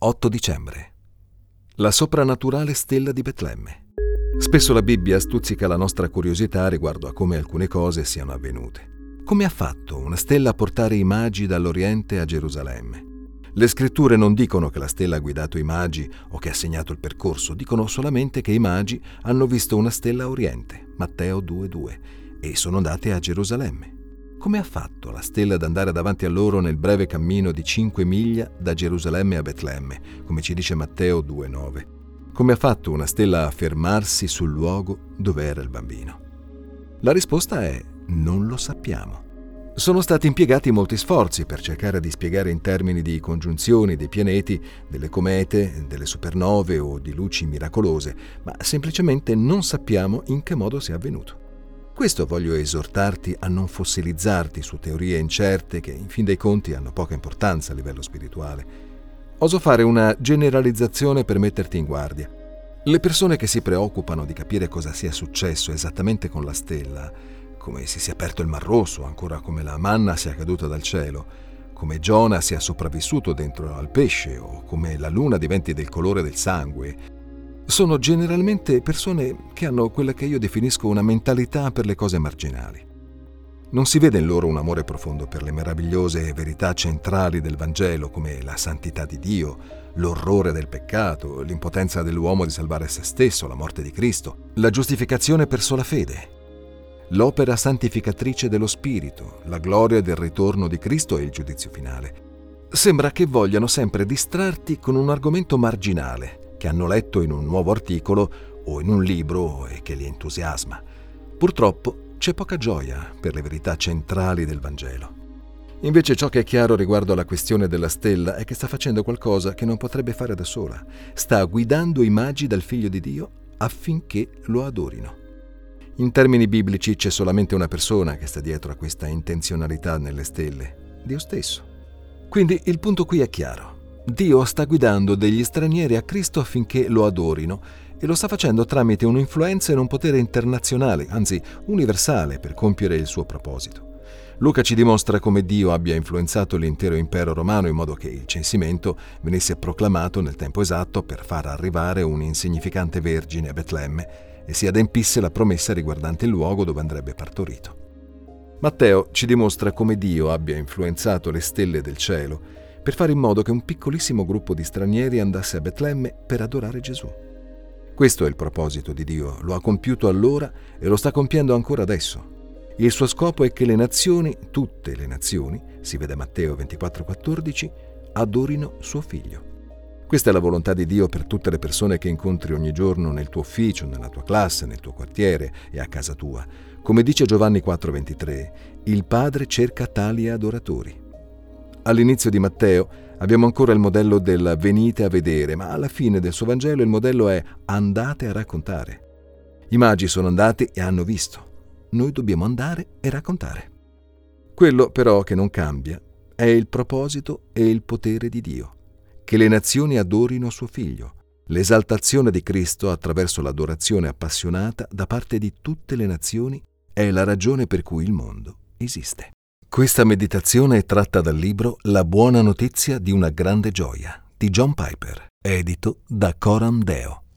8 dicembre. La soprannaturale stella di Betlemme. Spesso la Bibbia stuzzica la nostra curiosità riguardo a come alcune cose siano avvenute. Come ha fatto una stella a portare i magi dall'Oriente a Gerusalemme? Le scritture non dicono che la stella ha guidato i magi o che ha segnato il percorso, dicono solamente che i magi hanno visto una stella a Oriente, Matteo 2.2, e sono andati a Gerusalemme. Come ha fatto la stella ad andare davanti a loro nel breve cammino di 5 miglia da Gerusalemme a Betlemme, come ci dice Matteo 2.9? Come ha fatto una stella a fermarsi sul luogo dove era il bambino? La risposta è non lo sappiamo. Sono stati impiegati molti sforzi per cercare di spiegare in termini di congiunzioni dei pianeti, delle comete, delle supernove o di luci miracolose, ma semplicemente non sappiamo in che modo sia avvenuto. Questo voglio esortarti a non fossilizzarti su teorie incerte che in fin dei conti hanno poca importanza a livello spirituale. Oso fare una generalizzazione per metterti in guardia. Le persone che si preoccupano di capire cosa sia successo esattamente con la stella, come si sia aperto il Mar Rosso, ancora come la manna sia caduta dal cielo, come Giona sia sopravvissuto dentro al pesce o come la luna diventi del colore del sangue, sono generalmente persone che hanno quella che io definisco una mentalità per le cose marginali. Non si vede in loro un amore profondo per le meravigliose verità centrali del Vangelo come la santità di Dio, l'orrore del peccato, l'impotenza dell'uomo di salvare se stesso, la morte di Cristo, la giustificazione per sola fede, l'opera santificatrice dello Spirito, la gloria del ritorno di Cristo e il giudizio finale. Sembra che vogliano sempre distrarti con un argomento marginale, che hanno letto in un nuovo articolo o in un libro e che li entusiasma. Purtroppo c'è poca gioia per le verità centrali del Vangelo. Invece ciò che è chiaro riguardo alla questione della stella è che sta facendo qualcosa che non potrebbe fare da sola. Sta guidando i magi dal figlio di Dio affinché lo adorino. In termini biblici c'è solamente una persona che sta dietro a questa intenzionalità nelle stelle, Dio stesso. Quindi il punto qui è chiaro. Dio sta guidando degli stranieri a Cristo affinché lo adorino e lo sta facendo tramite un'influenza e un potere internazionale, anzi universale, per compiere il suo proposito. Luca ci dimostra come Dio abbia influenzato l'intero impero romano in modo che il censimento venisse proclamato nel tempo esatto per far arrivare un'insignificante vergine a Betlemme e si adempisse la promessa riguardante il luogo dove andrebbe partorito. Matteo ci dimostra come Dio abbia influenzato le stelle del cielo per fare in modo che un piccolissimo gruppo di stranieri andasse a Betlemme per adorare Gesù. Questo è il proposito di Dio, lo ha compiuto allora e lo sta compiendo ancora adesso. Il suo scopo è che le nazioni, tutte le nazioni, si vede Matteo 24,14, adorino suo figlio. Questa è la volontà di Dio per tutte le persone che incontri ogni giorno nel tuo ufficio, nella tua classe, nel tuo quartiere e a casa tua. Come dice Giovanni 4:23, il Padre cerca tali adoratori. All'inizio di Matteo abbiamo ancora il modello del venite a vedere, ma alla fine del suo Vangelo il modello è andate a raccontare. I magi sono andati e hanno visto. Noi dobbiamo andare e raccontare. Quello però che non cambia è il proposito e il potere di Dio, che le nazioni adorino suo figlio, l'esaltazione di Cristo attraverso l'adorazione appassionata da parte di tutte le nazioni è la ragione per cui il mondo esiste. Questa meditazione è tratta dal libro La buona notizia di una grande gioia di John Piper, edito da Coram Deo.